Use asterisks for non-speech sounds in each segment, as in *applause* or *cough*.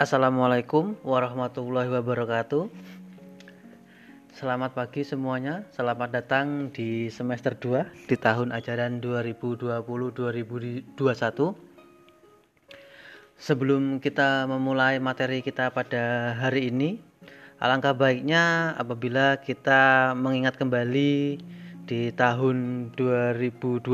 Assalamualaikum warahmatullahi wabarakatuh. Selamat pagi semuanya. Selamat datang di semester 2 di tahun ajaran 2020-2021. Sebelum kita memulai materi kita pada hari ini, alangkah baiknya apabila kita mengingat kembali di tahun 2020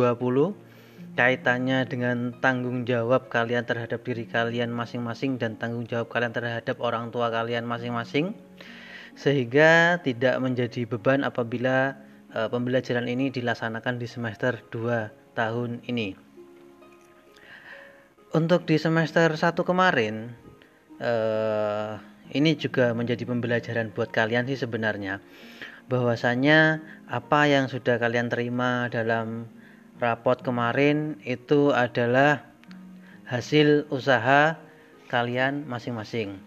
kaitannya dengan tanggung jawab kalian terhadap diri kalian masing-masing dan tanggung jawab kalian terhadap orang tua kalian masing-masing sehingga tidak menjadi beban apabila uh, pembelajaran ini dilaksanakan di semester 2 tahun ini. Untuk di semester 1 kemarin uh, ini juga menjadi pembelajaran buat kalian sih sebenarnya bahwasanya apa yang sudah kalian terima dalam rapot kemarin itu adalah hasil usaha kalian masing-masing.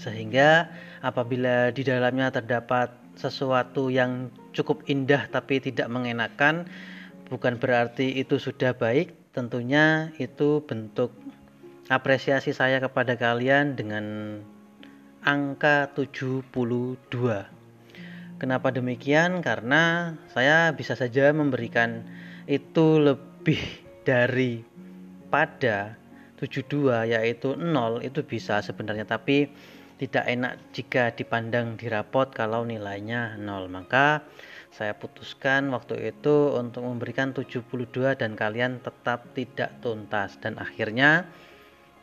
Sehingga apabila di dalamnya terdapat sesuatu yang cukup indah tapi tidak mengenakan, bukan berarti itu sudah baik, tentunya itu bentuk apresiasi saya kepada kalian dengan angka 72. Kenapa demikian? Karena saya bisa saja memberikan itu lebih dari pada 72 yaitu 0 itu bisa sebenarnya. Tapi tidak enak jika dipandang di rapot kalau nilainya 0 maka saya putuskan waktu itu untuk memberikan 72 dan kalian tetap tidak tuntas. Dan akhirnya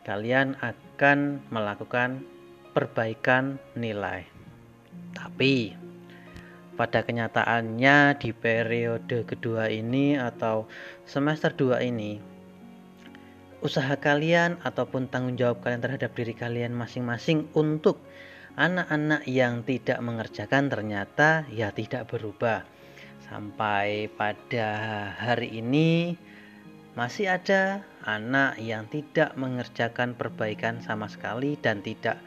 kalian akan melakukan perbaikan nilai. Tapi pada kenyataannya di periode kedua ini atau semester 2 ini usaha kalian ataupun tanggung jawab kalian terhadap diri kalian masing-masing untuk anak-anak yang tidak mengerjakan ternyata ya tidak berubah. Sampai pada hari ini masih ada anak yang tidak mengerjakan perbaikan sama sekali dan tidak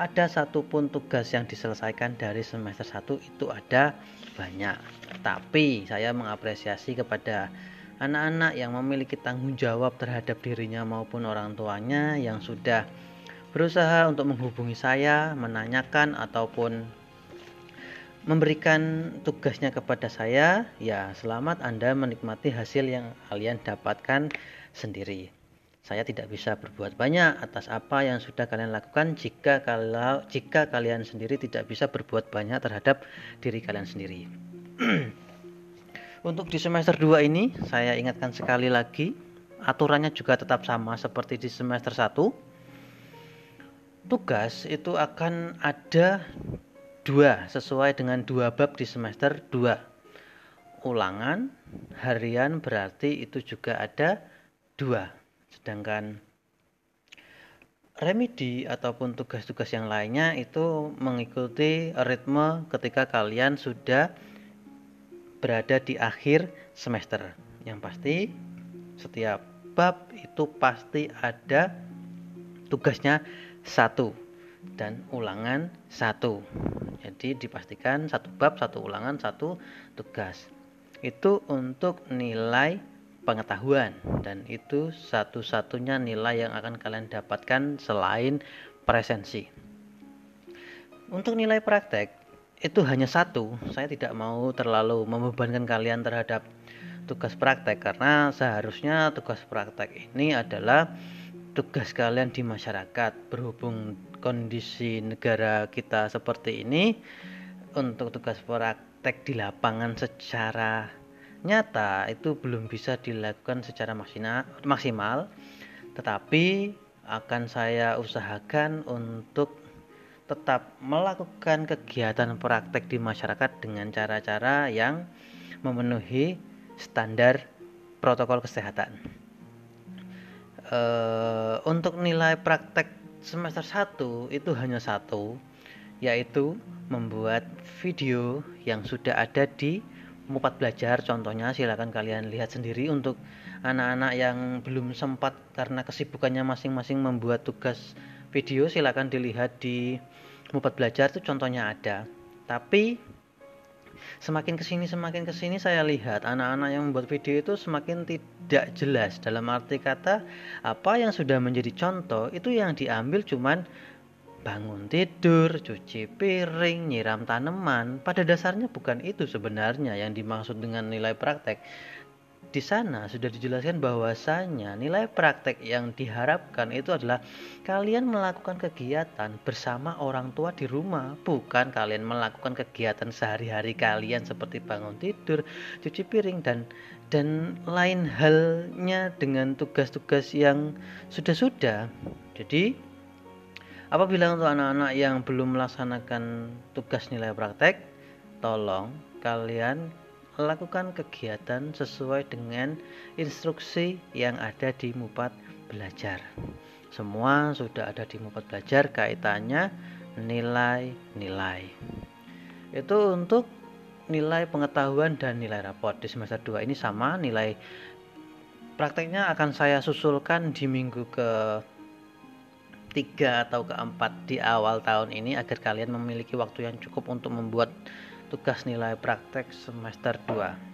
ada satupun tugas yang diselesaikan dari semester 1 itu ada banyak. Tapi saya mengapresiasi kepada anak-anak yang memiliki tanggung jawab terhadap dirinya maupun orang tuanya yang sudah berusaha untuk menghubungi saya menanyakan ataupun memberikan tugasnya kepada saya. Ya selamat Anda menikmati hasil yang kalian dapatkan sendiri saya tidak bisa berbuat banyak atas apa yang sudah kalian lakukan jika kalau jika kalian sendiri tidak bisa berbuat banyak terhadap diri kalian sendiri. *clears throat* Untuk di semester 2 ini saya ingatkan sekali lagi aturannya juga tetap sama seperti di semester 1. Tugas itu akan ada dua sesuai dengan dua bab di semester 2. Ulangan harian berarti itu juga ada dua Sedangkan remedi ataupun tugas-tugas yang lainnya itu mengikuti ritme ketika kalian sudah berada di akhir semester. Yang pasti setiap bab itu pasti ada tugasnya satu dan ulangan satu. Jadi dipastikan satu bab, satu ulangan, satu tugas. Itu untuk nilai pengetahuan dan itu satu-satunya nilai yang akan kalian dapatkan selain presensi. Untuk nilai praktek itu hanya satu. Saya tidak mau terlalu membebankan kalian terhadap tugas praktek karena seharusnya tugas praktek ini adalah tugas kalian di masyarakat berhubung kondisi negara kita seperti ini untuk tugas praktek di lapangan secara nyata itu belum bisa dilakukan secara maksimal tetapi akan saya usahakan untuk tetap melakukan kegiatan praktek di masyarakat dengan cara-cara yang memenuhi standar protokol kesehatan. E, untuk nilai praktek semester 1 itu hanya satu, yaitu membuat video yang sudah ada di Mupat belajar contohnya silakan kalian lihat sendiri untuk anak-anak yang belum sempat karena kesibukannya masing-masing membuat tugas video silakan dilihat di Mupat belajar itu contohnya ada. Tapi semakin ke sini semakin ke sini saya lihat anak-anak yang membuat video itu semakin tidak jelas. Dalam arti kata apa yang sudah menjadi contoh itu yang diambil cuman bangun tidur, cuci piring, nyiram tanaman. Pada dasarnya bukan itu sebenarnya yang dimaksud dengan nilai praktek di sana sudah dijelaskan bahwasanya nilai praktek yang diharapkan itu adalah kalian melakukan kegiatan bersama orang tua di rumah, bukan kalian melakukan kegiatan sehari-hari kalian seperti bangun tidur, cuci piring dan dan lain halnya dengan tugas-tugas yang sudah-sudah. Jadi apabila untuk anak-anak yang belum melaksanakan tugas nilai praktek, tolong kalian lakukan kegiatan sesuai dengan instruksi yang ada di Mupat Belajar. Semua sudah ada di Mupat Belajar kaitannya nilai-nilai. Itu untuk nilai pengetahuan dan nilai raport di semester 2 ini sama nilai prakteknya akan saya susulkan di minggu ke tiga atau keempat di awal tahun ini agar kalian memiliki waktu yang cukup untuk membuat tugas nilai praktek semester 2.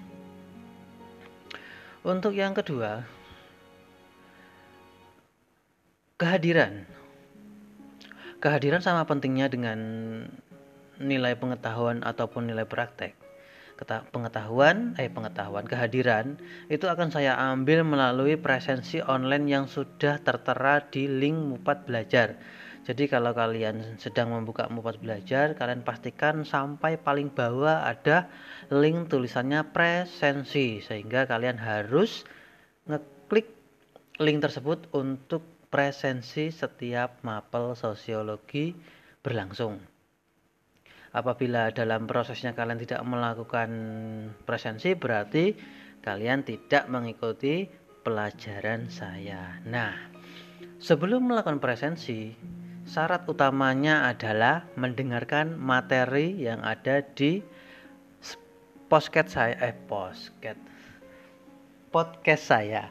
Untuk yang kedua, kehadiran. Kehadiran sama pentingnya dengan nilai pengetahuan ataupun nilai praktek. Pengetahuan, eh pengetahuan, kehadiran itu akan saya ambil melalui presensi online yang sudah tertera di link Mupat Belajar jadi kalau kalian sedang membuka Mupas Belajar, kalian pastikan sampai paling bawah ada link tulisannya presensi sehingga kalian harus ngeklik link tersebut untuk presensi setiap mapel sosiologi berlangsung. Apabila dalam prosesnya kalian tidak melakukan presensi berarti kalian tidak mengikuti pelajaran saya. Nah, sebelum melakukan presensi, syarat utamanya adalah mendengarkan materi yang ada di podcast saya eh podcast podcast saya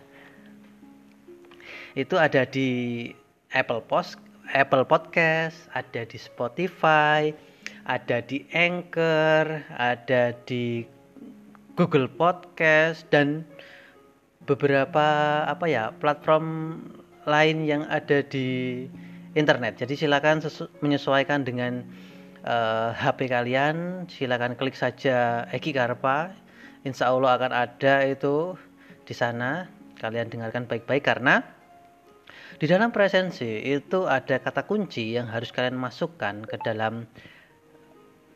itu ada di Apple Post Apple Podcast ada di Spotify ada di Anchor ada di Google Podcast dan beberapa apa ya platform lain yang ada di internet. Jadi silakan menyesuaikan dengan uh, eh, HP kalian. Silakan klik saja Eki Karpa. Insya Allah akan ada itu di sana. Kalian dengarkan baik-baik karena di dalam presensi itu ada kata kunci yang harus kalian masukkan ke dalam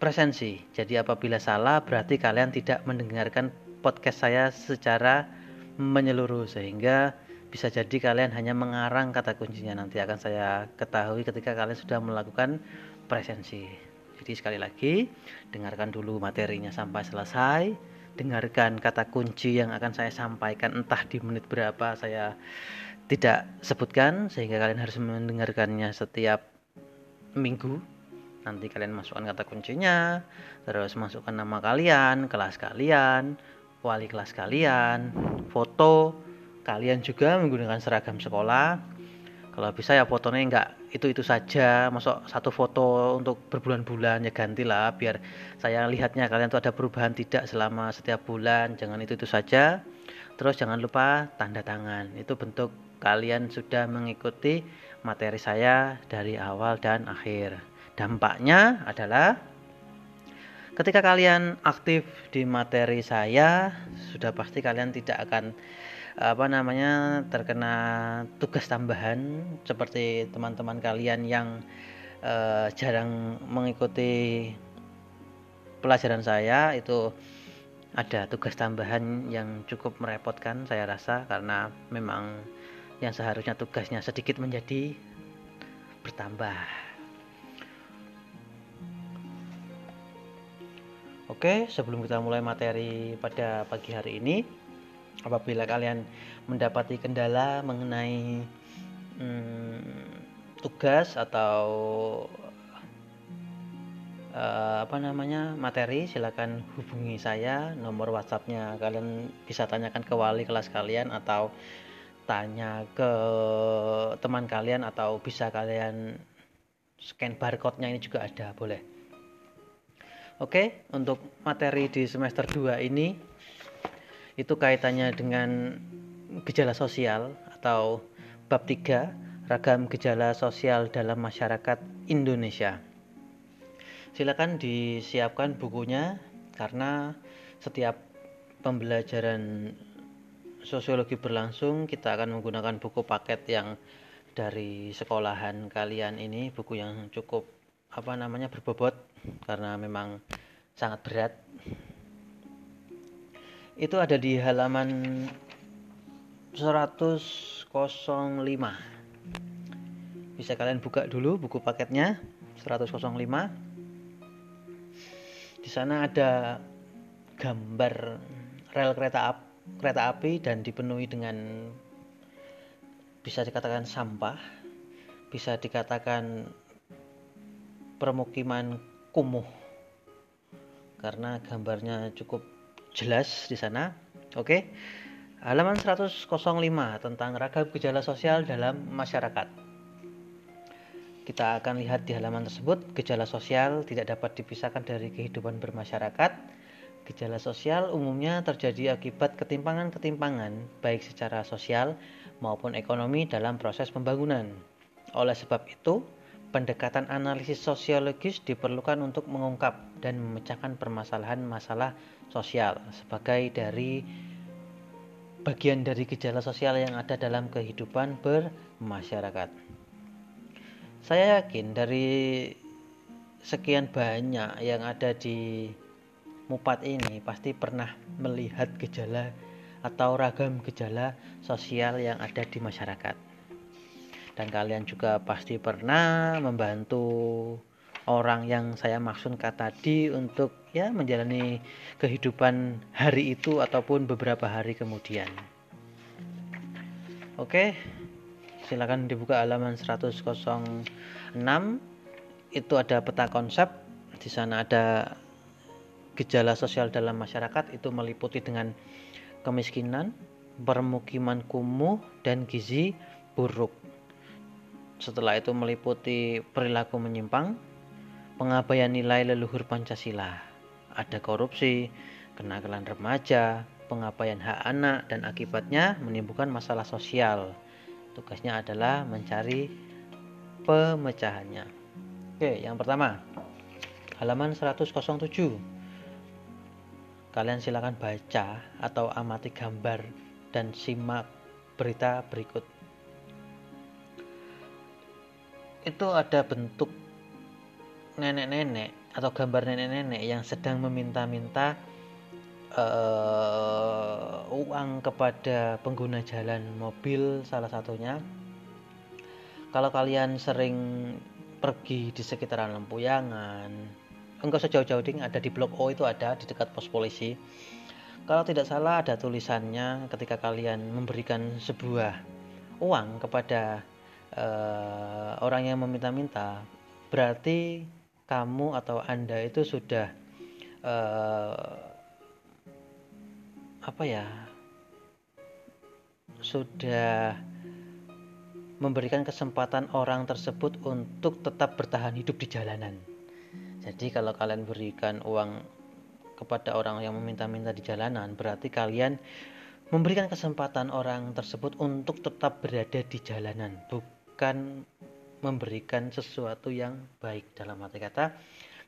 presensi. Jadi apabila salah berarti kalian tidak mendengarkan podcast saya secara menyeluruh sehingga bisa jadi kalian hanya mengarang kata kuncinya nanti akan saya ketahui ketika kalian sudah melakukan presensi. Jadi sekali lagi, dengarkan dulu materinya sampai selesai, dengarkan kata kunci yang akan saya sampaikan entah di menit berapa saya tidak sebutkan sehingga kalian harus mendengarkannya setiap minggu. Nanti kalian masukkan kata kuncinya, terus masukkan nama kalian, kelas kalian, wali kelas kalian, foto, kalian juga menggunakan seragam sekolah. Kalau bisa ya fotonya enggak itu itu saja. Masuk satu foto untuk berbulan-bulan ya gantilah. Biar saya lihatnya kalian tuh ada perubahan tidak selama setiap bulan. Jangan itu itu saja. Terus jangan lupa tanda tangan. Itu bentuk kalian sudah mengikuti materi saya dari awal dan akhir dampaknya adalah ketika kalian aktif di materi saya sudah pasti kalian tidak akan apa namanya terkena tugas tambahan seperti teman-teman kalian yang uh, jarang mengikuti pelajaran saya itu ada tugas tambahan yang cukup merepotkan saya rasa karena memang yang seharusnya tugasnya sedikit menjadi bertambah. Oke, sebelum kita mulai materi pada pagi hari ini, apabila kalian mendapati kendala mengenai hmm, tugas atau uh, apa namanya materi silakan hubungi saya. Nomor WhatsAppnya kalian bisa tanyakan ke wali kelas kalian atau tanya ke teman kalian atau bisa kalian scan barcode-nya ini juga ada boleh Oke, untuk materi di semester 2 ini itu kaitannya dengan gejala sosial atau bab 3 ragam gejala sosial dalam masyarakat Indonesia. Silakan disiapkan bukunya karena setiap pembelajaran sosiologi berlangsung kita akan menggunakan buku paket yang dari sekolahan kalian ini buku yang cukup apa namanya berbobot karena memang sangat berat. Itu ada di halaman 105 bisa kalian buka dulu buku paketnya 105 di sana ada gambar rel kereta api, kereta api dan dipenuhi dengan bisa dikatakan sampah bisa dikatakan permukiman kumuh karena gambarnya cukup jelas di sana. Oke. Halaman 105 tentang ragam gejala sosial dalam masyarakat. Kita akan lihat di halaman tersebut, gejala sosial tidak dapat dipisahkan dari kehidupan bermasyarakat. Gejala sosial umumnya terjadi akibat ketimpangan-ketimpangan, baik secara sosial maupun ekonomi dalam proses pembangunan. Oleh sebab itu, pendekatan analisis sosiologis diperlukan untuk mengungkap dan memecahkan permasalahan masalah sosial sebagai dari bagian dari gejala sosial yang ada dalam kehidupan bermasyarakat. Saya yakin dari sekian banyak yang ada di Mupat ini pasti pernah melihat gejala atau ragam gejala sosial yang ada di masyarakat dan kalian juga pasti pernah membantu orang yang saya maksudkan tadi untuk ya menjalani kehidupan hari itu ataupun beberapa hari kemudian. Oke, silakan dibuka halaman 106. Itu ada peta konsep. Di sana ada gejala sosial dalam masyarakat itu meliputi dengan kemiskinan, permukiman kumuh dan gizi buruk. Setelah itu meliputi perilaku menyimpang, pengabaian nilai leluhur Pancasila, ada korupsi, kenakalan remaja, pengabaian hak anak dan akibatnya menimbulkan masalah sosial. Tugasnya adalah mencari pemecahannya. Oke, yang pertama, halaman 107. Kalian silakan baca atau amati gambar dan simak berita berikut itu ada bentuk nenek-nenek atau gambar nenek-nenek yang sedang meminta-minta uh, uang kepada pengguna jalan mobil salah satunya. Kalau kalian sering pergi di sekitaran Lempuyangan enggak sejauh-jauh ding ada di blok O itu ada di dekat pos polisi. Kalau tidak salah ada tulisannya ketika kalian memberikan sebuah uang kepada uh, orang yang meminta-minta berarti kamu atau anda itu sudah uh, apa ya sudah memberikan kesempatan orang tersebut untuk tetap bertahan hidup di jalanan. Jadi kalau kalian berikan uang kepada orang yang meminta-minta di jalanan, berarti kalian memberikan kesempatan orang tersebut untuk tetap berada di jalanan, bukan memberikan sesuatu yang baik dalam arti kata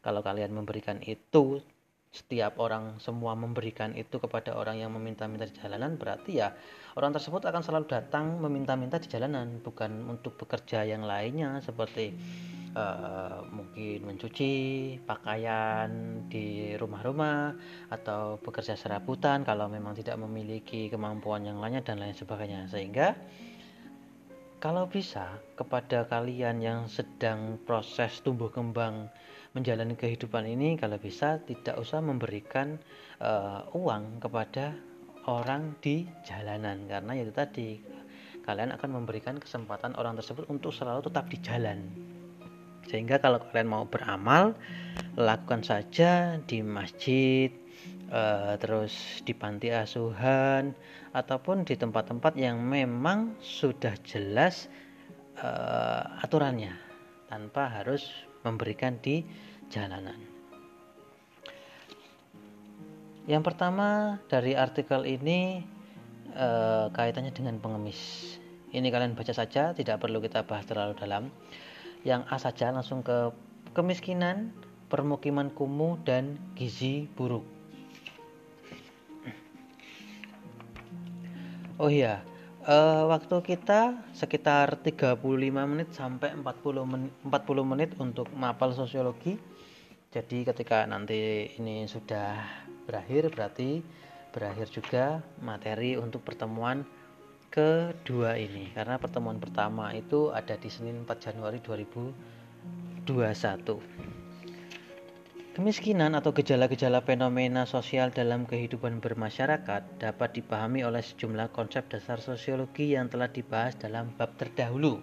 kalau kalian memberikan itu setiap orang semua memberikan itu kepada orang yang meminta-minta di jalanan berarti ya orang tersebut akan selalu datang meminta-minta di jalanan bukan untuk bekerja yang lainnya seperti uh, mungkin mencuci pakaian di rumah-rumah atau bekerja serabutan kalau memang tidak memiliki kemampuan yang lainnya dan lain sebagainya. Sehingga kalau bisa, kepada kalian yang sedang proses tumbuh kembang menjalani kehidupan ini, kalau bisa tidak usah memberikan uh, uang kepada orang di jalanan, karena itu tadi kalian akan memberikan kesempatan orang tersebut untuk selalu tetap di jalan. Sehingga kalau kalian mau beramal, lakukan saja di masjid, uh, terus di panti asuhan ataupun di tempat-tempat yang memang sudah jelas uh, aturannya tanpa harus memberikan di jalanan. Yang pertama dari artikel ini eh, kaitannya dengan pengemis. Ini kalian baca saja, tidak perlu kita bahas terlalu dalam. Yang A saja langsung ke kemiskinan, permukiman kumuh dan gizi buruk. Oh iya, uh, waktu kita sekitar 35 menit sampai 40 menit, 40 menit untuk mapal sosiologi. Jadi ketika nanti ini sudah berakhir berarti berakhir juga materi untuk pertemuan kedua ini karena pertemuan pertama itu ada di Senin 4 Januari 2021. Kemiskinan atau gejala-gejala fenomena sosial dalam kehidupan bermasyarakat dapat dipahami oleh sejumlah konsep dasar sosiologi yang telah dibahas dalam bab terdahulu.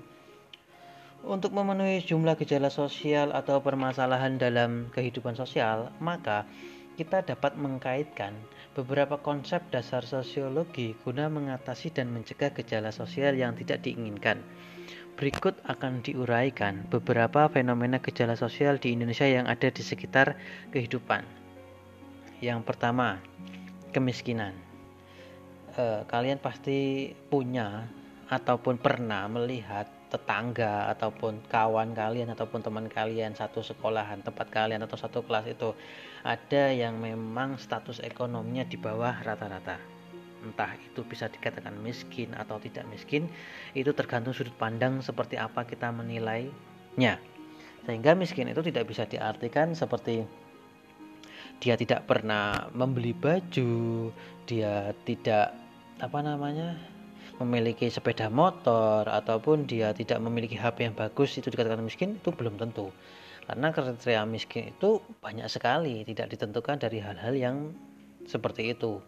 Untuk memenuhi jumlah gejala sosial atau permasalahan dalam kehidupan sosial, maka kita dapat mengkaitkan beberapa konsep dasar sosiologi guna mengatasi dan mencegah gejala sosial yang tidak diinginkan. Berikut akan diuraikan beberapa fenomena gejala sosial di Indonesia yang ada di sekitar kehidupan. Yang pertama, kemiskinan. E, kalian pasti punya ataupun pernah melihat tetangga ataupun kawan kalian ataupun teman kalian satu sekolahan tempat kalian atau satu kelas itu ada yang memang status ekonominya di bawah rata-rata entah itu bisa dikatakan miskin atau tidak miskin itu tergantung sudut pandang seperti apa kita menilainya. Sehingga miskin itu tidak bisa diartikan seperti dia tidak pernah membeli baju dia tidak apa namanya memiliki sepeda motor ataupun dia tidak memiliki HP yang bagus itu dikatakan miskin itu belum tentu. Karena kriteria miskin itu banyak sekali tidak ditentukan dari hal-hal yang seperti itu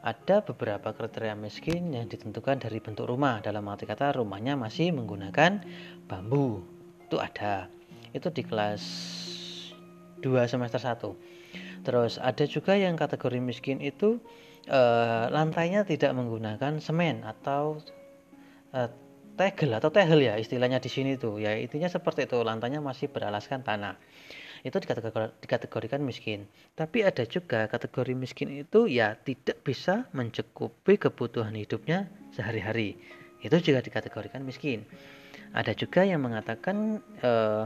ada beberapa kriteria miskin yang ditentukan dari bentuk rumah. Dalam arti kata rumahnya masih menggunakan bambu. Itu ada. Itu di kelas 2 semester 1 terus ada juga yang kategori miskin itu eh, lantainya tidak menggunakan semen atau eh, tegel atau tegel ya istilahnya di sini tuh. Ya intinya seperti itu. Lantainya masih beralaskan tanah itu dikategorikan miskin. Tapi ada juga kategori miskin itu ya tidak bisa mencukupi kebutuhan hidupnya sehari-hari. Itu juga dikategorikan miskin. Ada juga yang mengatakan eh,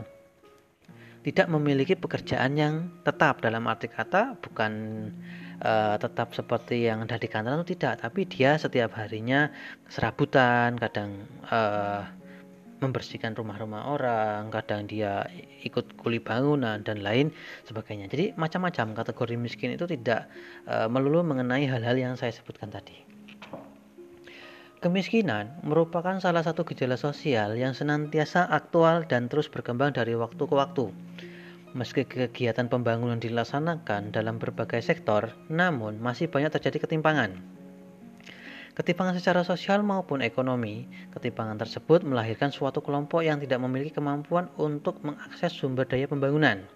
tidak memiliki pekerjaan yang tetap dalam arti kata bukan uh, tetap seperti yang ada di kantor itu tidak tapi dia setiap harinya serabutan kadang uh, membersihkan rumah-rumah orang, kadang dia ikut kuli bangunan dan lain sebagainya. Jadi macam-macam kategori miskin itu tidak e, melulu mengenai hal-hal yang saya sebutkan tadi. Kemiskinan merupakan salah satu gejala sosial yang senantiasa aktual dan terus berkembang dari waktu ke waktu. Meski kegiatan pembangunan dilaksanakan dalam berbagai sektor, namun masih banyak terjadi ketimpangan Ketimpangan secara sosial maupun ekonomi, ketimpangan tersebut melahirkan suatu kelompok yang tidak memiliki kemampuan untuk mengakses sumber daya pembangunan.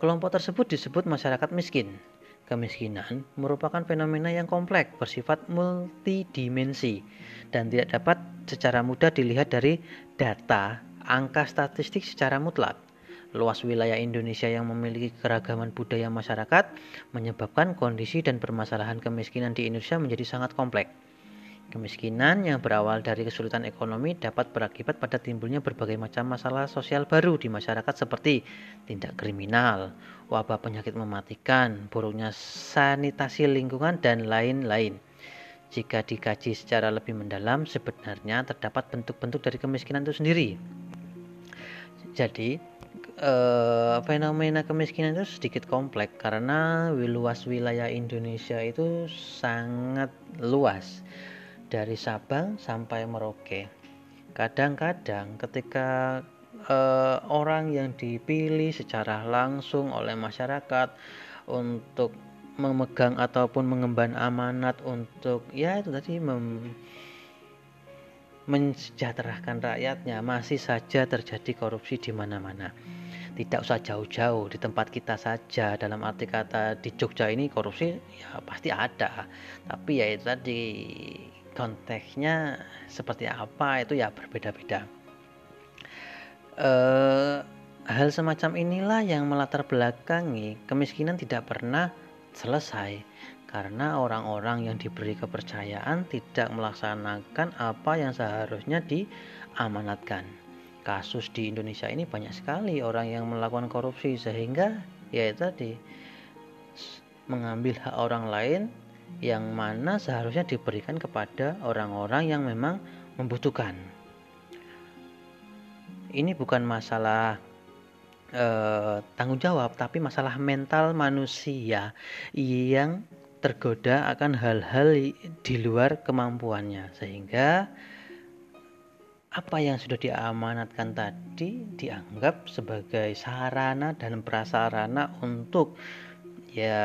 Kelompok tersebut disebut masyarakat miskin. Kemiskinan merupakan fenomena yang kompleks, bersifat multidimensi, dan tidak dapat secara mudah dilihat dari data angka statistik secara mutlak. Luas wilayah Indonesia yang memiliki keragaman budaya masyarakat menyebabkan kondisi dan permasalahan kemiskinan di Indonesia menjadi sangat kompleks. Kemiskinan yang berawal dari kesulitan ekonomi dapat berakibat pada timbulnya berbagai macam masalah sosial baru di masyarakat seperti tindak kriminal, wabah penyakit mematikan, buruknya sanitasi lingkungan, dan lain-lain. Jika dikaji secara lebih mendalam, sebenarnya terdapat bentuk-bentuk dari kemiskinan itu sendiri. Jadi, uh, fenomena kemiskinan itu sedikit kompleks karena luas wilayah Indonesia itu sangat luas dari Sabang sampai Merauke. Kadang-kadang ketika uh, orang yang dipilih secara langsung oleh masyarakat untuk memegang ataupun mengemban amanat untuk ya itu tadi mem, mensejahterakan rakyatnya masih saja terjadi korupsi di mana-mana. Tidak usah jauh-jauh di tempat kita saja. Dalam arti kata di Jogja ini korupsi ya pasti ada. Tapi ya itu tadi konteksnya seperti apa itu ya berbeda-beda. Eh, hal semacam inilah yang melatar belakangi kemiskinan tidak pernah selesai karena orang-orang yang diberi kepercayaan tidak melaksanakan apa yang seharusnya diamanatkan. Kasus di Indonesia ini banyak sekali orang yang melakukan korupsi sehingga ya tadi mengambil hak orang lain yang mana seharusnya diberikan kepada orang-orang yang memang membutuhkan. Ini bukan masalah eh, tanggung jawab, tapi masalah mental manusia yang tergoda akan hal-hal di luar kemampuannya. Sehingga apa yang sudah diamanatkan tadi dianggap sebagai sarana dan prasarana untuk ya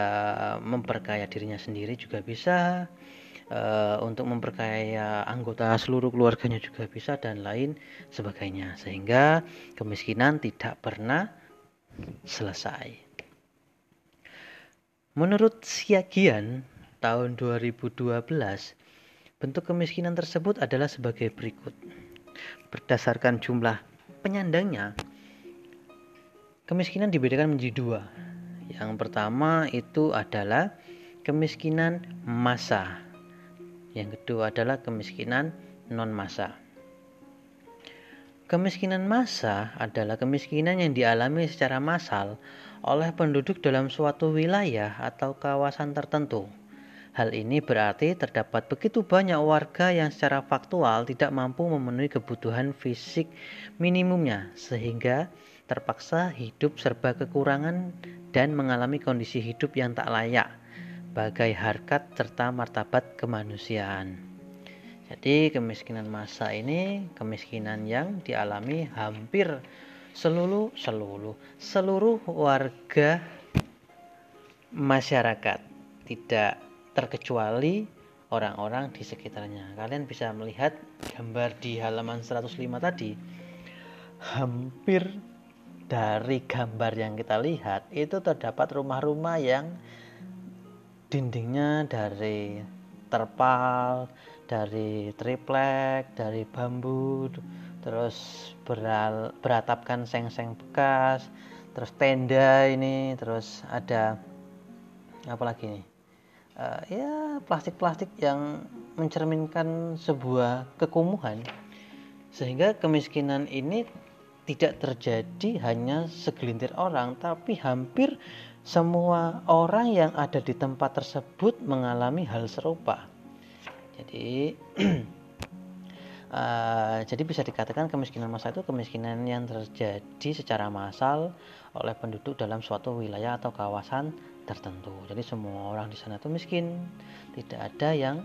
memperkaya dirinya sendiri juga bisa uh, untuk memperkaya anggota seluruh keluarganya juga bisa dan lain sebagainya. Sehingga kemiskinan tidak pernah selesai Menurut Siagian tahun 2012, bentuk kemiskinan tersebut adalah sebagai berikut. Berdasarkan jumlah penyandangnya, kemiskinan dibedakan menjadi dua. Yang pertama itu adalah kemiskinan massa. Yang kedua adalah kemiskinan non massa. Kemiskinan massa adalah kemiskinan yang dialami secara massal oleh penduduk dalam suatu wilayah atau kawasan tertentu. Hal ini berarti terdapat begitu banyak warga yang secara faktual tidak mampu memenuhi kebutuhan fisik minimumnya, sehingga terpaksa hidup serba kekurangan dan mengalami kondisi hidup yang tak layak, bagai harkat serta martabat kemanusiaan. Jadi, kemiskinan massa ini kemiskinan yang dialami hampir seluruh seluruh seluruh warga masyarakat tidak terkecuali orang-orang di sekitarnya. Kalian bisa melihat gambar di halaman 105 tadi. Hampir dari gambar yang kita lihat itu terdapat rumah-rumah yang dindingnya dari terpal, dari triplek, dari bambu, terus beral, beratapkan seng-seng bekas terus tenda ini terus ada apa lagi nih? Uh, ya plastik-plastik yang mencerminkan sebuah kekumuhan. Sehingga kemiskinan ini tidak terjadi hanya segelintir orang tapi hampir semua orang yang ada di tempat tersebut mengalami hal serupa. Jadi *clears throat* Uh, jadi bisa dikatakan kemiskinan massa itu kemiskinan yang terjadi secara massal oleh penduduk dalam suatu wilayah atau kawasan tertentu. Jadi semua orang di sana itu miskin, tidak ada yang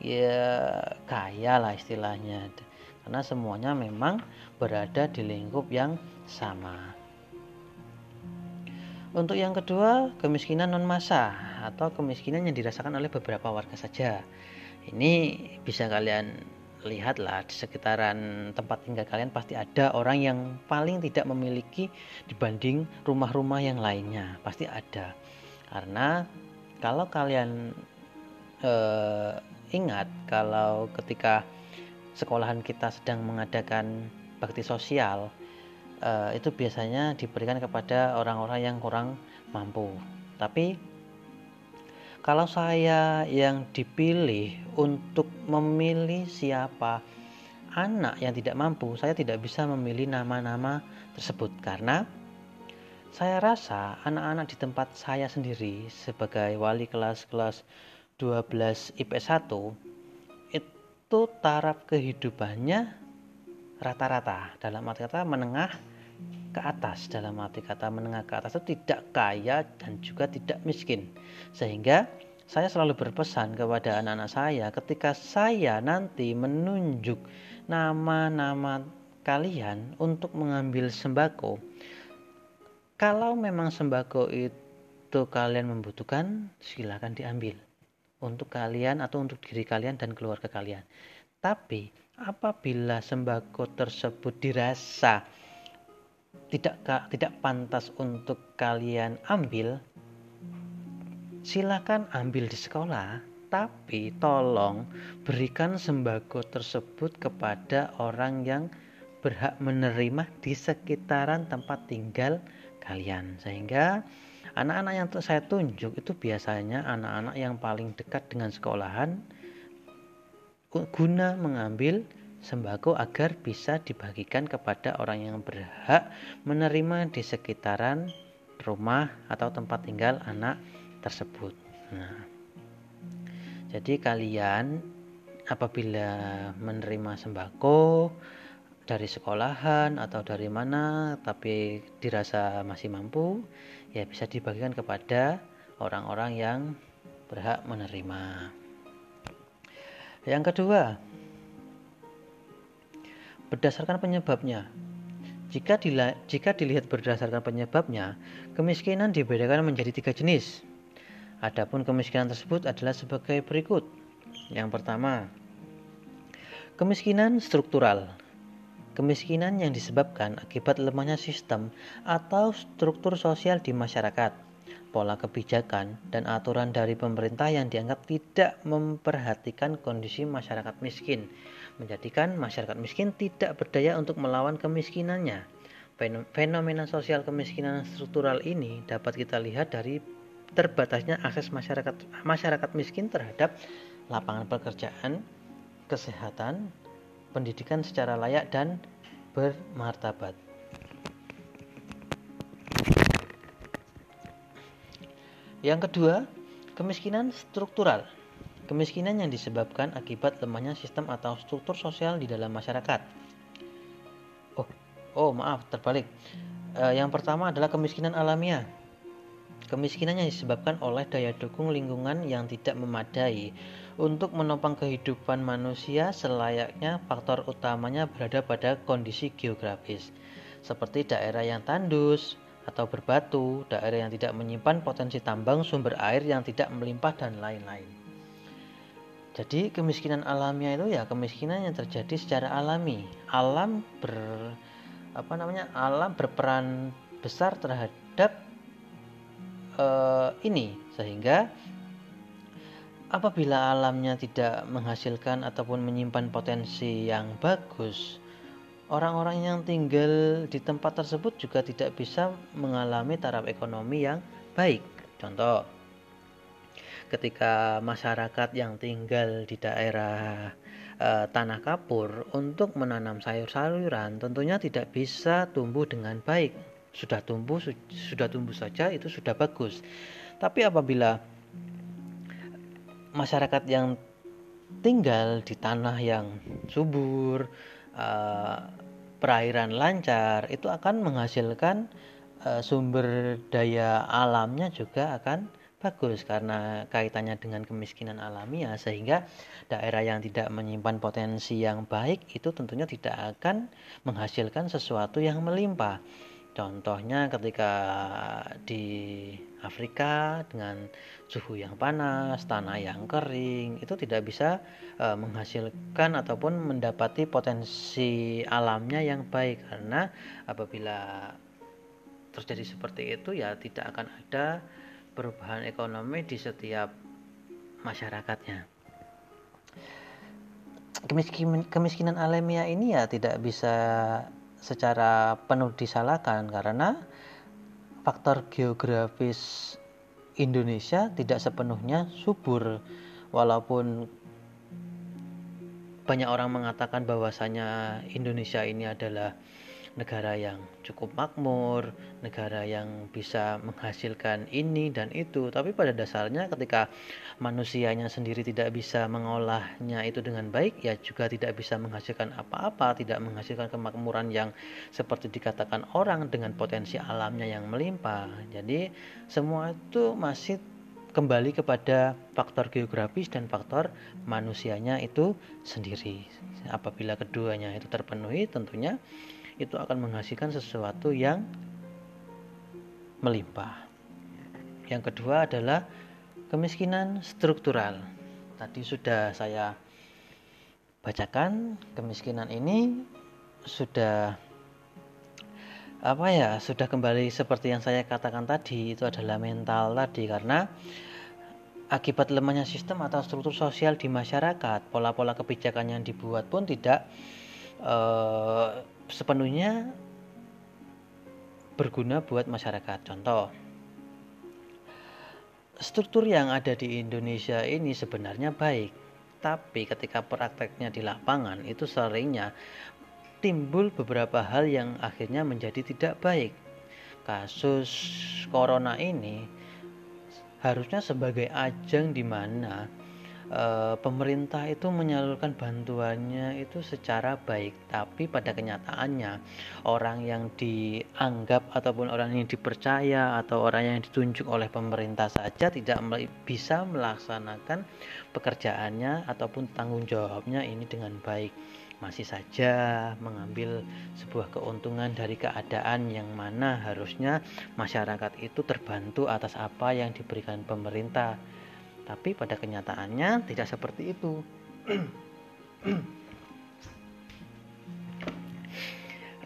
ya kaya lah istilahnya, karena semuanya memang berada di lingkup yang sama. Untuk yang kedua, kemiskinan non massa atau kemiskinan yang dirasakan oleh beberapa warga saja. Ini bisa kalian lihatlah di sekitaran tempat tinggal kalian pasti ada orang yang paling tidak memiliki dibanding rumah-rumah yang lainnya. Pasti ada. Karena kalau kalian eh, ingat kalau ketika sekolahan kita sedang mengadakan bakti sosial eh, itu biasanya diberikan kepada orang-orang yang kurang mampu. Tapi kalau saya yang dipilih untuk memilih siapa? Anak yang tidak mampu, saya tidak bisa memilih nama-nama tersebut karena saya rasa anak-anak di tempat saya sendiri sebagai wali kelas-kelas 12 IPS 1 itu taraf kehidupannya rata-rata. Dalam arti kata menengah ke atas. Dalam arti kata menengah ke atas itu tidak kaya dan juga tidak miskin. Sehingga saya selalu berpesan kepada anak-anak saya ketika saya nanti menunjuk nama-nama kalian untuk mengambil sembako kalau memang sembako itu kalian membutuhkan silahkan diambil untuk kalian atau untuk diri kalian dan keluarga kalian. Tapi apabila sembako tersebut dirasa tidak tidak pantas untuk kalian ambil, silakan ambil di sekolah, tapi tolong berikan sembako tersebut kepada orang yang berhak menerima di sekitaran tempat tinggal kalian. Sehingga Anak-anak yang saya tunjuk itu biasanya anak-anak yang paling dekat dengan sekolahan guna mengambil sembako agar bisa dibagikan kepada orang yang berhak menerima di sekitaran rumah atau tempat tinggal anak tersebut. Nah, jadi kalian apabila menerima sembako dari sekolahan atau dari mana tapi dirasa masih mampu, ya bisa dibagikan kepada orang-orang yang berhak menerima. Yang kedua, berdasarkan penyebabnya. Jika, dila, jika dilihat berdasarkan penyebabnya, kemiskinan dibedakan menjadi tiga jenis. Adapun kemiskinan tersebut adalah sebagai berikut. Yang pertama, kemiskinan struktural. Kemiskinan yang disebabkan akibat lemahnya sistem atau struktur sosial di masyarakat, pola kebijakan, dan aturan dari pemerintah yang dianggap tidak memperhatikan kondisi masyarakat miskin menjadikan masyarakat miskin tidak berdaya untuk melawan kemiskinannya. Fenomena sosial kemiskinan struktural ini dapat kita lihat dari terbatasnya akses masyarakat masyarakat miskin terhadap lapangan pekerjaan, kesehatan, pendidikan secara layak dan bermartabat. Yang kedua, kemiskinan struktural. Kemiskinan yang disebabkan akibat lemahnya sistem atau struktur sosial di dalam masyarakat. Oh, oh maaf, terbalik. E, yang pertama adalah kemiskinan alamiah. Kemiskinan yang disebabkan oleh daya dukung lingkungan yang tidak memadai untuk menopang kehidupan manusia selayaknya faktor utamanya berada pada kondisi geografis seperti daerah yang tandus atau berbatu, daerah yang tidak menyimpan potensi tambang sumber air yang tidak melimpah dan lain-lain. Jadi kemiskinan alamiah itu ya kemiskinan yang terjadi secara alami. Alam ber apa namanya? Alam berperan besar terhadap uh, ini sehingga apabila alamnya tidak menghasilkan ataupun menyimpan potensi yang bagus, orang-orang yang tinggal di tempat tersebut juga tidak bisa mengalami taraf ekonomi yang baik. Contoh, ketika masyarakat yang tinggal di daerah e, tanah kapur untuk menanam sayur-sayuran tentunya tidak bisa tumbuh dengan baik. Sudah tumbuh su sudah tumbuh saja itu sudah bagus. Tapi apabila masyarakat yang tinggal di tanah yang subur, e, perairan lancar itu akan menghasilkan e, sumber daya alamnya juga akan bagus karena kaitannya dengan kemiskinan alamiah sehingga daerah yang tidak menyimpan potensi yang baik itu tentunya tidak akan menghasilkan sesuatu yang melimpah. Contohnya ketika di Afrika dengan suhu yang panas, tanah yang kering, itu tidak bisa e, menghasilkan ataupun mendapati potensi alamnya yang baik karena apabila terjadi seperti itu ya tidak akan ada perubahan ekonomi di setiap masyarakatnya. Kemiskinan, kemiskinan alamiah ini ya tidak bisa secara penuh disalahkan karena faktor geografis Indonesia tidak sepenuhnya subur walaupun banyak orang mengatakan bahwasanya Indonesia ini adalah negara yang cukup makmur, negara yang bisa menghasilkan ini dan itu. Tapi pada dasarnya ketika manusianya sendiri tidak bisa mengolahnya itu dengan baik, ya juga tidak bisa menghasilkan apa-apa, tidak menghasilkan kemakmuran yang seperti dikatakan orang dengan potensi alamnya yang melimpah. Jadi semua itu masih kembali kepada faktor geografis dan faktor manusianya itu sendiri. Apabila keduanya itu terpenuhi, tentunya itu akan menghasilkan sesuatu yang melimpah. Yang kedua adalah kemiskinan struktural. Tadi sudah saya bacakan kemiskinan ini sudah apa ya sudah kembali seperti yang saya katakan tadi itu adalah mental tadi karena akibat lemahnya sistem atau struktur sosial di masyarakat pola-pola kebijakan yang dibuat pun tidak eh, sepenuhnya berguna buat masyarakat. Contoh, struktur yang ada di Indonesia ini sebenarnya baik, tapi ketika prakteknya di lapangan itu seringnya timbul beberapa hal yang akhirnya menjadi tidak baik. Kasus corona ini harusnya sebagai ajang di mana e, pemerintah itu menyalurkan bantuannya itu secara baik, tapi pada kenyataannya orang yang dianggap ataupun orang yang dipercaya atau orang yang ditunjuk oleh pemerintah saja tidak bisa melaksanakan pekerjaannya ataupun tanggung jawabnya ini dengan baik masih saja mengambil sebuah keuntungan dari keadaan yang mana harusnya masyarakat itu terbantu atas apa yang diberikan pemerintah. Tapi pada kenyataannya tidak seperti itu.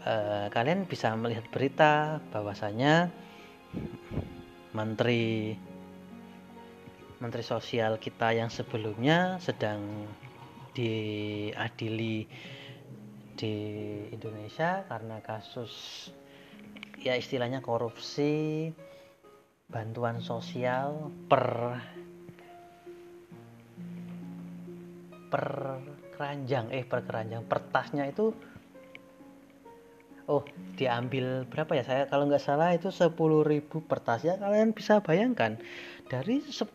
uh, *clears throat* kalian bisa melihat berita bahwasanya menteri menteri sosial kita yang sebelumnya sedang diadili di Indonesia karena kasus ya istilahnya korupsi bantuan sosial per per keranjang eh per keranjang per tasnya itu oh diambil berapa ya? Saya kalau nggak salah itu 10.000 per tas ya kalian bisa bayangkan dari 10.000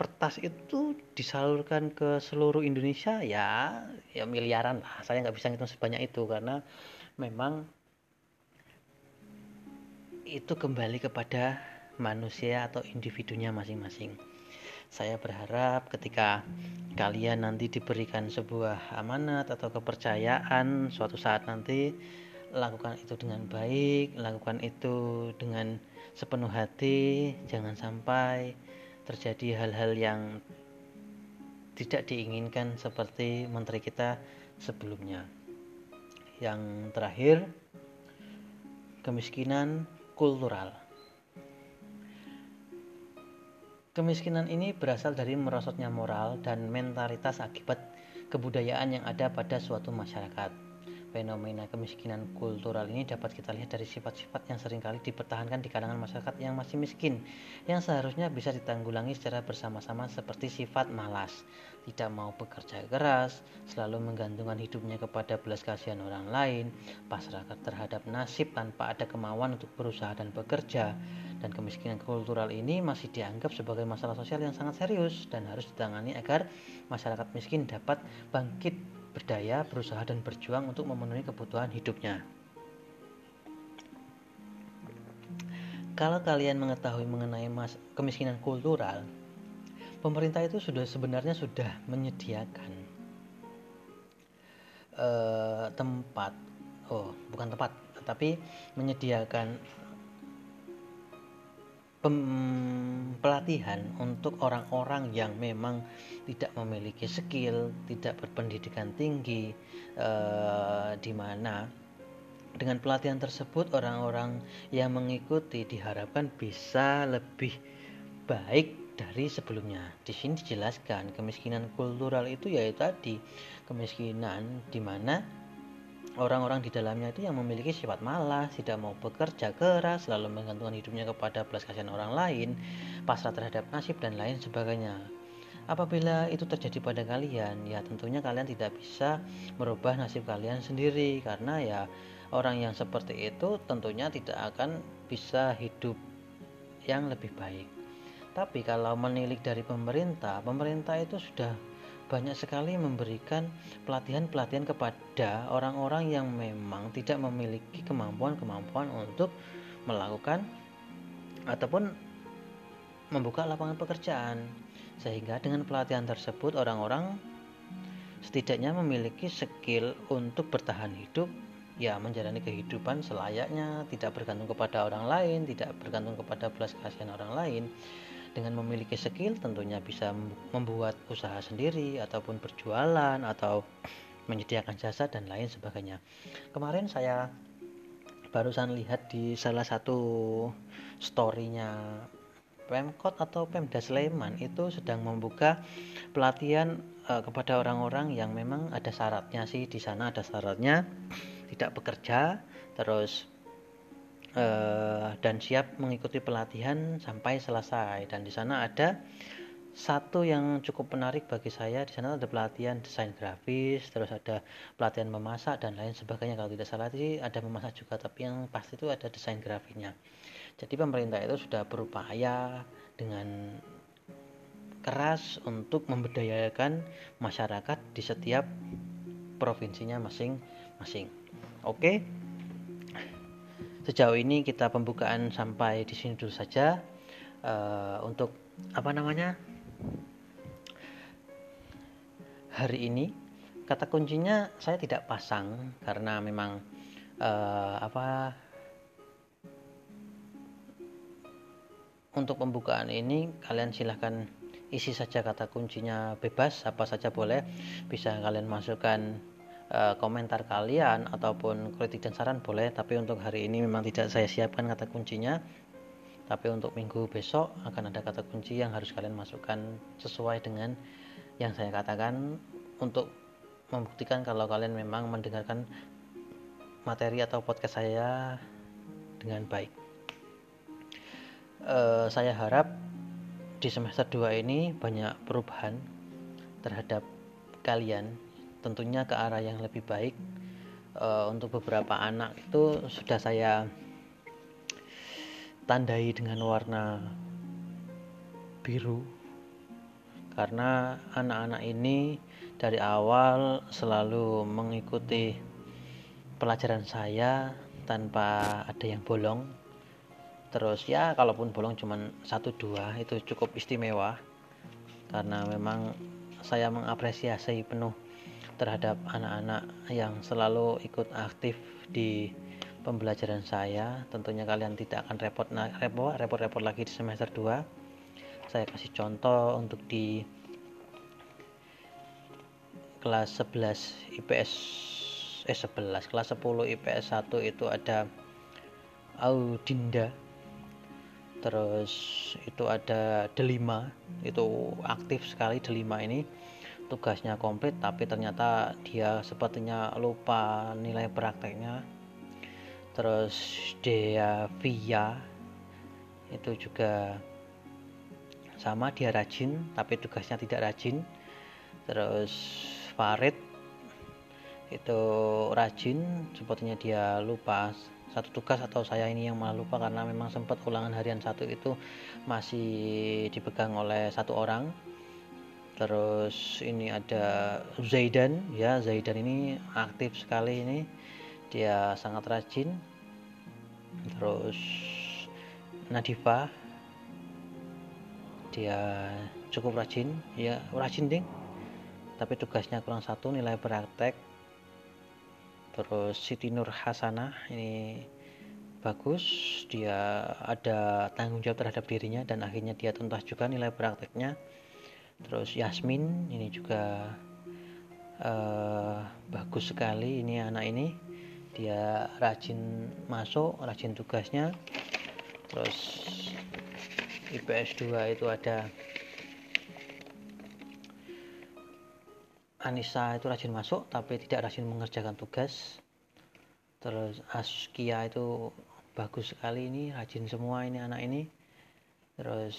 pertas itu disalurkan ke seluruh Indonesia ya ya miliaran lah. Saya nggak bisa ngitung sebanyak itu karena memang itu kembali kepada manusia atau individunya masing-masing saya berharap ketika kalian nanti diberikan sebuah amanat atau kepercayaan suatu saat nanti lakukan itu dengan baik lakukan itu dengan sepenuh hati jangan sampai terjadi hal-hal yang tidak diinginkan seperti menteri kita sebelumnya. Yang terakhir, kemiskinan kultural. Kemiskinan ini berasal dari merosotnya moral dan mentalitas akibat kebudayaan yang ada pada suatu masyarakat. Fenomena kemiskinan kultural ini dapat kita lihat dari sifat-sifat yang sering kali dipertahankan di kalangan masyarakat yang masih miskin, yang seharusnya bisa ditanggulangi secara bersama-sama seperti sifat malas, tidak mau bekerja keras, selalu menggantungkan hidupnya kepada belas kasihan orang lain, pasrah terhadap nasib tanpa ada kemauan untuk berusaha dan bekerja, dan kemiskinan kultural ini masih dianggap sebagai masalah sosial yang sangat serius dan harus ditangani agar masyarakat miskin dapat bangkit berdaya, berusaha dan berjuang untuk memenuhi kebutuhan hidupnya. Kalau kalian mengetahui mengenai mas kemiskinan kultural, pemerintah itu sudah sebenarnya sudah menyediakan uh, tempat, oh bukan tempat, tapi menyediakan pelatihan untuk orang-orang yang memang tidak memiliki skill, tidak berpendidikan tinggi, eh, di mana dengan pelatihan tersebut orang-orang yang mengikuti diharapkan bisa lebih baik dari sebelumnya. Di sini dijelaskan kemiskinan kultural itu yaitu tadi kemiskinan di mana orang-orang di dalamnya itu yang memiliki sifat malas, tidak mau bekerja keras, selalu menggantungkan hidupnya kepada belas kasihan orang lain, pasrah terhadap nasib dan lain sebagainya. Apabila itu terjadi pada kalian, ya tentunya kalian tidak bisa merubah nasib kalian sendiri karena ya orang yang seperti itu tentunya tidak akan bisa hidup yang lebih baik. Tapi kalau menilik dari pemerintah, pemerintah itu sudah banyak sekali memberikan pelatihan-pelatihan kepada orang-orang yang memang tidak memiliki kemampuan-kemampuan untuk melakukan ataupun membuka lapangan pekerjaan. Sehingga dengan pelatihan tersebut orang-orang setidaknya memiliki skill untuk bertahan hidup ya menjalani kehidupan selayaknya tidak bergantung kepada orang lain tidak bergantung kepada belas kasihan orang lain dengan memiliki skill tentunya bisa membuat usaha sendiri ataupun berjualan atau menyediakan jasa dan lain sebagainya. Kemarin saya barusan lihat di salah satu storynya Pemkot atau Pemda Sleman itu sedang membuka pelatihan uh, kepada orang-orang yang memang ada syaratnya sih di sana ada syaratnya tidak bekerja terus uh, dan siap mengikuti pelatihan sampai selesai. Dan di sana ada satu yang cukup menarik bagi saya. Di sana ada pelatihan desain grafis terus ada pelatihan memasak dan lain sebagainya. Kalau tidak salah sih ada memasak juga tapi yang pasti itu ada desain grafiknya jadi pemerintah itu sudah berupaya dengan keras untuk memberdayakan masyarakat di setiap provinsinya masing-masing. Oke sejauh ini kita pembukaan sampai di sini dulu saja. Uh, untuk apa namanya hari ini kata kuncinya saya tidak pasang karena memang uh, apa untuk pembukaan ini kalian silahkan isi saja kata kuncinya bebas apa saja boleh. Bisa kalian masukkan uh, komentar kalian ataupun kritik dan saran boleh tapi untuk hari ini memang tidak saya siapkan kata kuncinya. Tapi untuk minggu besok akan ada kata kunci yang harus kalian masukkan sesuai dengan yang saya katakan untuk membuktikan kalau kalian memang mendengarkan materi atau podcast saya dengan baik. E, saya harap di semester 2 ini banyak perubahan terhadap kalian tentunya ke arah yang lebih baik e, untuk beberapa anak itu sudah saya tandai dengan warna biru. Karena anak-anak ini dari awal selalu mengikuti pelajaran saya tanpa ada yang bolong. Terus ya kalaupun bolong cuma satu dua itu cukup istimewa. Karena memang saya mengapresiasi penuh terhadap anak-anak yang selalu ikut aktif di pembelajaran saya. Tentunya kalian tidak akan repot repot repot repot lagi di semester 2 saya kasih contoh untuk di kelas 11 IPS eh 11 kelas 10 IPS 1 itu ada Audinda. Terus itu ada Delima. Itu aktif sekali Delima ini tugasnya komplit tapi ternyata dia sepertinya lupa nilai prakteknya. Terus Dea Via itu juga sama dia rajin tapi tugasnya tidak rajin. Terus Farid itu rajin sepertinya dia lupa satu tugas atau saya ini yang malah lupa karena memang sempat ulangan harian satu itu masih dipegang oleh satu orang terus ini ada Zaidan ya Zaidan ini aktif sekali ini. Dia sangat rajin. Terus Nadifa dia cukup rajin ya rajin ding. Tapi tugasnya kurang satu nilai praktek. Terus Siti Nur Hasanah ini bagus. Dia ada tanggung jawab terhadap dirinya dan akhirnya dia tuntas juga nilai prakteknya terus Yasmin ini juga uh, bagus sekali ini anak ini. Dia rajin masuk rajin tugasnya. Terus IPS 2 itu ada Anissa itu rajin masuk tapi tidak rajin mengerjakan tugas. Terus Askia itu bagus sekali ini rajin semua ini anak ini. Terus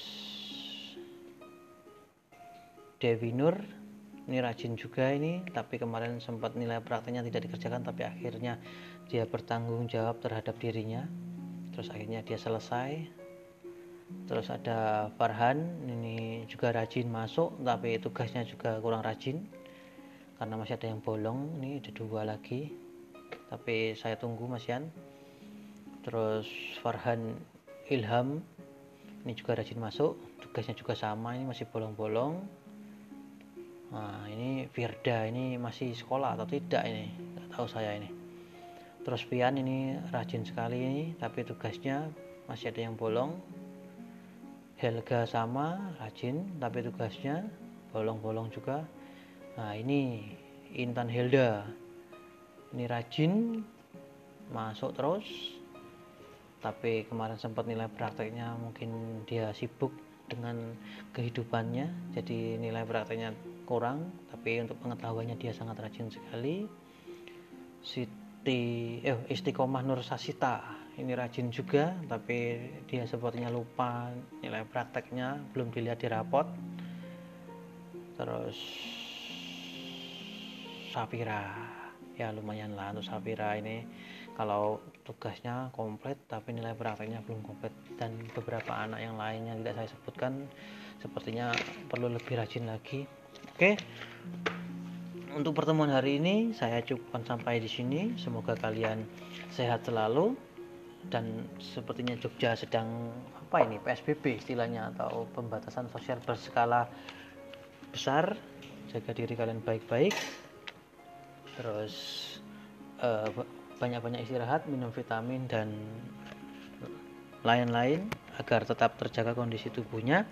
Dewi Nur. Ini rajin juga ini tapi kemarin sempat nilai prakteknya tidak dikerjakan tapi akhirnya dia bertanggung jawab terhadap dirinya. Terus akhirnya dia selesai. Terus ada Farhan ini juga rajin masuk tapi tugasnya juga kurang rajin. Karena masih ada yang bolong ini ada dua lagi. Tapi saya tunggu Mas Yan. Terus Farhan Ilham ini juga rajin masuk. Tugasnya juga sama ini masih bolong-bolong nah ini Firda ini masih sekolah atau tidak ini? Nggak tahu saya ini. Terus Pian ini rajin sekali ini tapi tugasnya masih ada yang bolong. Helga sama rajin tapi tugasnya bolong-bolong juga. Nah ini Intan Helda. Ini rajin masuk terus. Tapi kemarin sempat nilai prakteknya mungkin dia sibuk dengan kehidupannya jadi nilai prakteknya kurang tapi untuk pengetahuannya dia sangat rajin sekali. Siti eh Istiqomah Nur Sasita ini rajin juga tapi dia sepertinya lupa nilai prakteknya belum dilihat di rapot. Terus Safira ya lumayan lah untuk Safira ini. Kalau tugasnya komplit tapi nilai prakteknya belum komplit. Dan beberapa anak yang lainnya tidak saya sebutkan sepertinya perlu lebih rajin lagi oke. Untuk pertemuan hari ini saya cukupkan sampai di sini. Semoga kalian sehat selalu. Dan sepertinya Jogja sedang apa ini PSBB istilahnya atau pembatasan sosial berskala besar. Jaga diri kalian baik-baik. Terus eh, banyak-banyak istirahat minum vitamin dan lain-lain agar tetap terjaga kondisi tubuhnya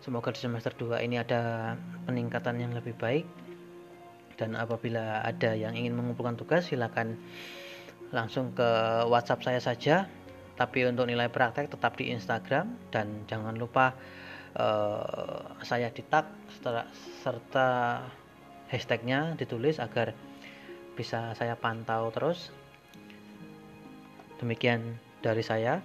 semoga di semester 2 ini ada peningkatan yang lebih baik. Dan apabila ada yang ingin mengumpulkan tugas silakan langsung ke WhatsApp saya saja. Tapi untuk nilai praktek tetap di Instagram. Dan jangan lupa uh, saya di tag serta, serta hashtagnya ditulis agar bisa saya pantau terus. Demikian dari saya